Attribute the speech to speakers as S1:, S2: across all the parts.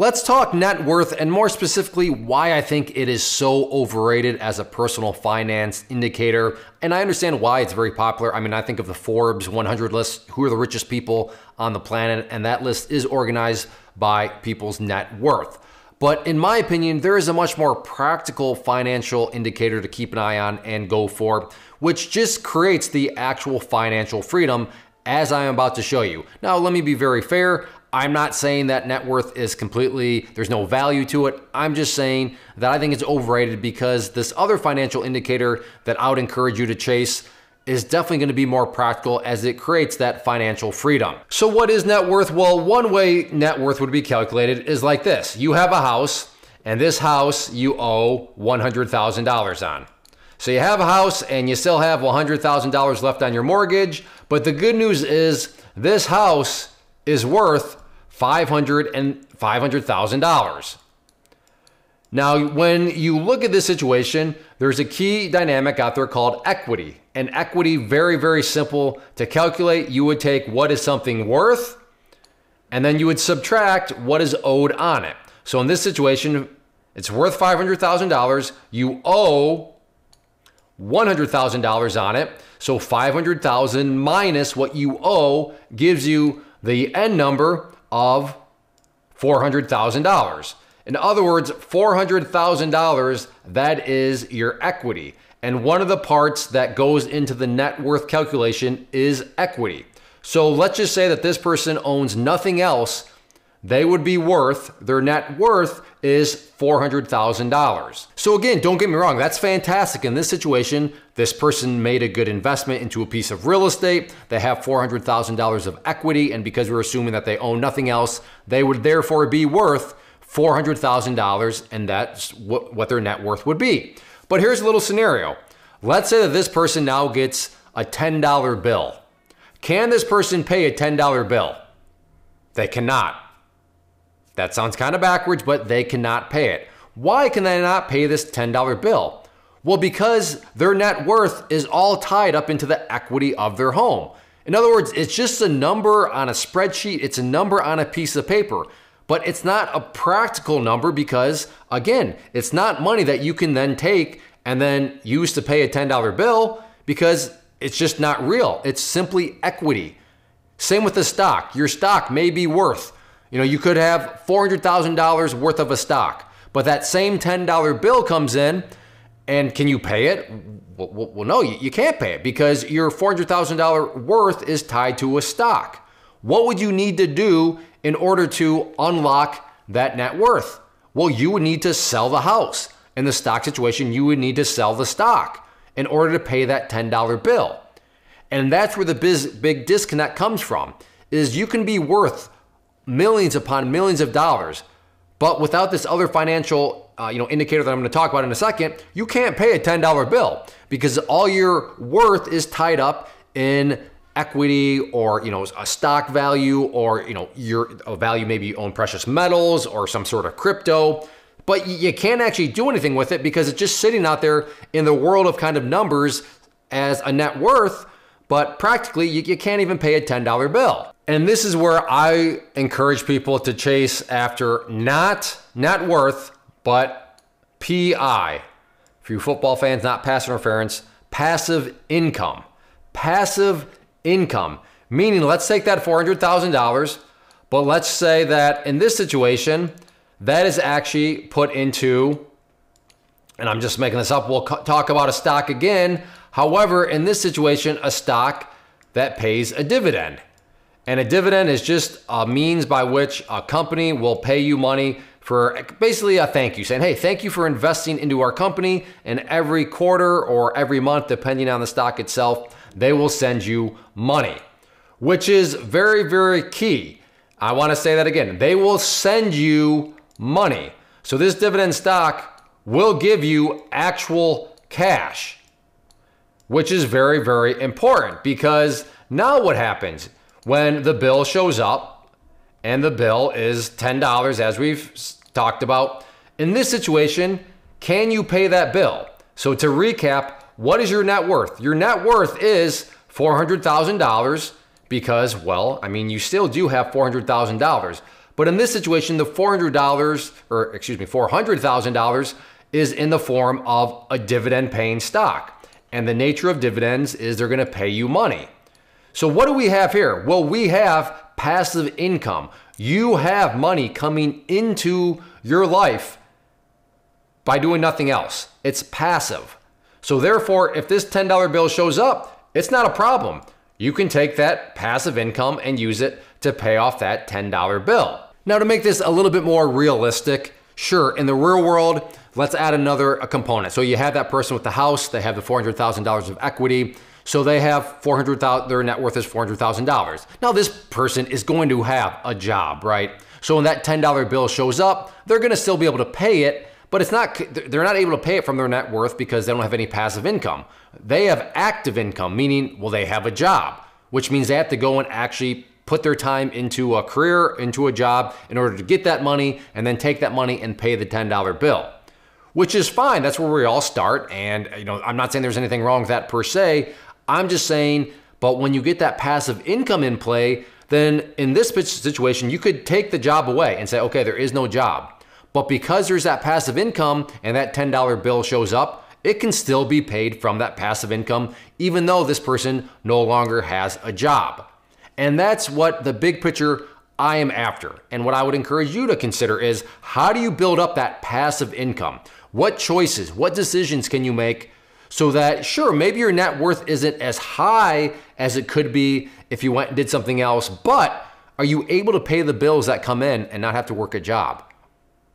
S1: Let's talk net worth and more specifically why I think it is so overrated as a personal finance indicator. And I understand why it's very popular. I mean, I think of the Forbes 100 list, who are the richest people on the planet, and that list is organized by people's net worth. But in my opinion, there is a much more practical financial indicator to keep an eye on and go for, which just creates the actual financial freedom as I am about to show you. Now, let me be very fair. I'm not saying that net worth is completely, there's no value to it. I'm just saying that I think it's overrated because this other financial indicator that I would encourage you to chase is definitely going to be more practical as it creates that financial freedom. So, what is net worth? Well, one way net worth would be calculated is like this you have a house, and this house you owe $100,000 on. So, you have a house and you still have $100,000 left on your mortgage, but the good news is this house is worth $500 and $500,000. Now, when you look at this situation, there's a key dynamic out there called equity. And equity, very, very simple to calculate. You would take what is something worth, and then you would subtract what is owed on it. So in this situation, it's worth $500,000. You owe $100,000 on it. So 500,000 minus what you owe gives you the end number of $400,000. In other words, $400,000, that is your equity. And one of the parts that goes into the net worth calculation is equity. So let's just say that this person owns nothing else they would be worth, their net worth is $400,000. So, again, don't get me wrong, that's fantastic. In this situation, this person made a good investment into a piece of real estate. They have $400,000 of equity, and because we're assuming that they own nothing else, they would therefore be worth $400,000, and that's what what their net worth would be. But here's a little scenario let's say that this person now gets a $10 bill. Can this person pay a $10 bill? They cannot. That sounds kind of backwards, but they cannot pay it. Why can they not pay this $10 bill? Well, because their net worth is all tied up into the equity of their home. In other words, it's just a number on a spreadsheet, it's a number on a piece of paper, but it's not a practical number because, again, it's not money that you can then take and then use to pay a $10 bill because it's just not real. It's simply equity. Same with the stock. Your stock may be worth you know, you could have $400,000 worth of a stock, but that same $10 bill comes in, and can you pay it? Well, well no, you, can't pay it because your $400,000 worth is tied to a stock. What would you need to do in order to unlock that net worth? Well, you would need to sell the house. In the stock situation, you would need to sell the stock in order to pay that $10 bill. And that's where the biz, big disconnect comes from is you can be worth millions upon millions of dollars. But without this other financial uh, you know, indicator that I'm going to talk about in a second, you can't pay a $10 bill because all your worth is tied up in equity or you know a stock value or you know your value maybe you own precious metals or some sort of crypto. But you can't actually do anything with it because it's just sitting out there in the world of kind of numbers as a net worth. But practically you, you can't even pay a $10 bill and this is where I encourage people to chase after not net worth, but PI. For you football fans, not pass interference, passive income. Passive income. Meaning, let's take that $400,000, but let's say that in this situation, that is actually put into, and I'm just making this up, we'll talk about a stock again. However, in this situation, a stock that pays a dividend. And a dividend is just a means by which a company will pay you money for basically a thank you, saying, hey, thank you for investing into our company. And every quarter or every month, depending on the stock itself, they will send you money, which is very, very key. I want to say that again. They will send you money. So this dividend stock will give you actual cash, which is very, very important because now what happens? When the bill shows up and the bill is $10, as we've talked about. In this situation, can you pay that bill? So, to recap, what is your net worth? Your net worth is $400,000 because, well, I mean, you still do have $400,000. But in this situation, the $400 or excuse me, $400,000 is in the form of a dividend paying stock. And the nature of dividends is they're going to pay you money. So what do we have here? Well, we have passive income. You have money coming into your life by doing nothing else. It's passive. So therefore, if this $10 bill shows up, it's not a problem. You can take that passive income and use it to pay off that $10 bill. Now, to make this a little bit more realistic, sure, in the real world, let's add another component. So you have that person with the house, they have the $400,000 of equity. So they have 400,000 their net worth is $400,000. Now this person is going to have a job, right? So when that $10 bill shows up, they're going to still be able to pay it, but it's not they're not able to pay it from their net worth because they don't have any passive income. They have active income, meaning well they have a job, which means they have to go and actually put their time into a career, into a job in order to get that money and then take that money and pay the $10 bill. Which is fine. That's where we all start and you know, I'm not saying there's anything wrong with that per se. I'm just saying but when you get that passive income in play, then in this situation, you could take the job away and say, okay, there is no job. But because there's that passive income and that $10 bill shows up, it can still be paid from that passive income, even though this person no longer has a job. And that's what the big picture I am after. And what I would encourage you to consider is how do you build up that passive income? What choices, what decisions can you make so that, sure, maybe your net worth isn't as high as it could be if you went and did something else, but are you able to pay the bills that come in and not have to work a job?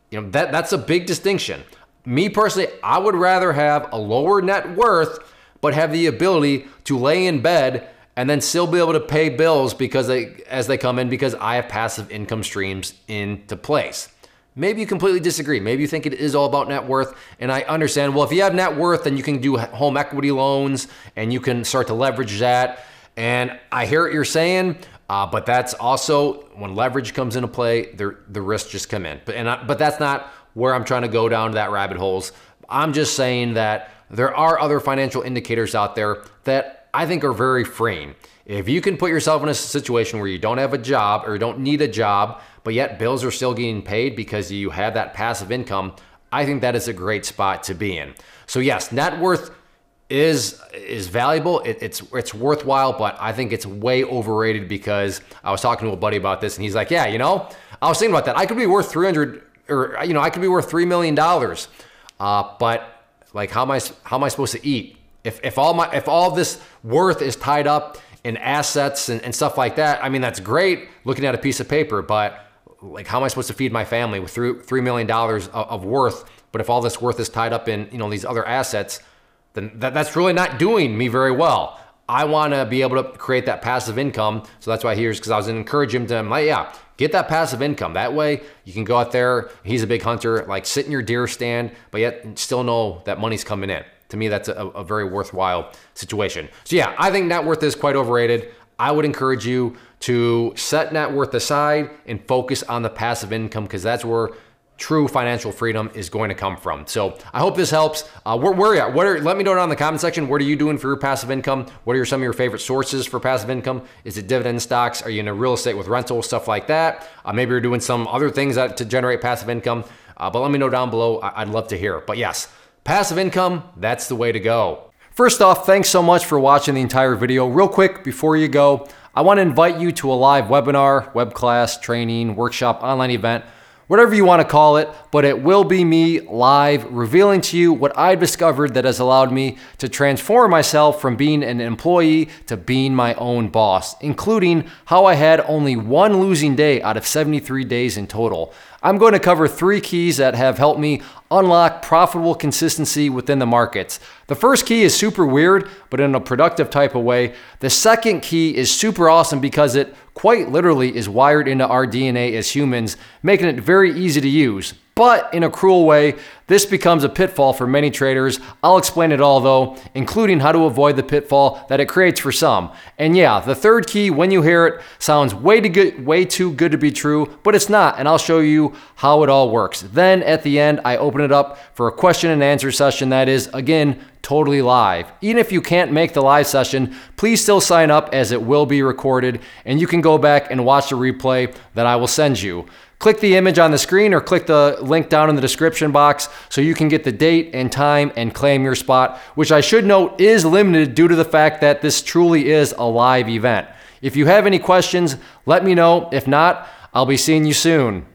S1: You know, that, that's a big distinction. Me personally, I would rather have a lower net worth, but have the ability to lay in bed and then still be able to pay bills because they as they come in because I have passive income streams into place. Maybe you completely disagree. Maybe you think it is all about net worth. And I understand, well, if you have net worth, then you can do home equity loans and you can start to leverage that. And I hear what you're saying, uh, but that's also when leverage comes into play, the, the risks just come in. But, and I, but that's not where I'm trying to go down to that rabbit holes. I'm just saying that there are other financial indicators out there that I think are very freeing. If you can put yourself in a situation where you don't have a job or don't need a job, but yet bills are still getting paid because you have that passive income, I think that is a great spot to be in. So yes, net worth is is valuable. It, it's it's worthwhile, but I think it's way overrated because I was talking to a buddy about this, and he's like, "Yeah, you know, I was thinking about that. I could be worth three hundred, or you know, I could be worth three million dollars, uh, but like, how am I how am I supposed to eat if if all my if all this worth is tied up in assets and, and stuff like that? I mean, that's great looking at a piece of paper, but like how am I supposed to feed my family with three three million dollars of worth? But if all this worth is tied up in you know these other assets, then that, that's really not doing me very well. I want to be able to create that passive income. So that's why here's because I was to encourage him to, like, yeah, get that passive income. That way you can go out there. He's a big hunter, like sit in your deer stand, but yet still know that money's coming in. To me, that's a, a very worthwhile situation. So yeah, I think net worth is quite overrated. I would encourage you to set net worth aside and focus on the passive income because that's where true financial freedom is going to come from. So I hope this helps. Uh, where, where are you at? What are, let me know down in the comment section. What are you doing for your passive income? What are some of your favorite sources for passive income? Is it dividend stocks? Are you in a real estate with rental stuff like that? Uh, maybe you're doing some other things that, to generate passive income. Uh, but let me know down below. I, I'd love to hear. But yes, passive income, that's the way to go. First off, thanks so much for watching the entire video. Real quick, before you go, I want to invite you to a live webinar, web class, training, workshop, online event, whatever you want to call it, but it will be me live revealing to you what I've discovered that has allowed me to transform myself from being an employee to being my own boss, including how I had only one losing day out of 73 days in total. I'm going to cover three keys that have helped me unlock profitable consistency within the markets. The first key is super weird, but in a productive type of way. The second key is super awesome because it quite literally is wired into our DNA as humans, making it very easy to use. But in a cruel way, this becomes a pitfall for many traders. I'll explain it all though, including how to avoid the pitfall that it creates for some. And yeah, the third key, when you hear it, sounds way too good, way too good to be true, but it's not, and I'll show you how it all works. Then at the end, I open it up for a question and answer session that is, again, totally live. Even if you can't make the live session, please still sign up as it will be recorded and you can go back and watch the replay that I will send you. Click the image on the screen or click the link down in the description box so you can get the date and time and claim your spot, which I should note is limited due to the fact that this truly is a live event. If you have any questions, let me know. If not, I'll be seeing you soon.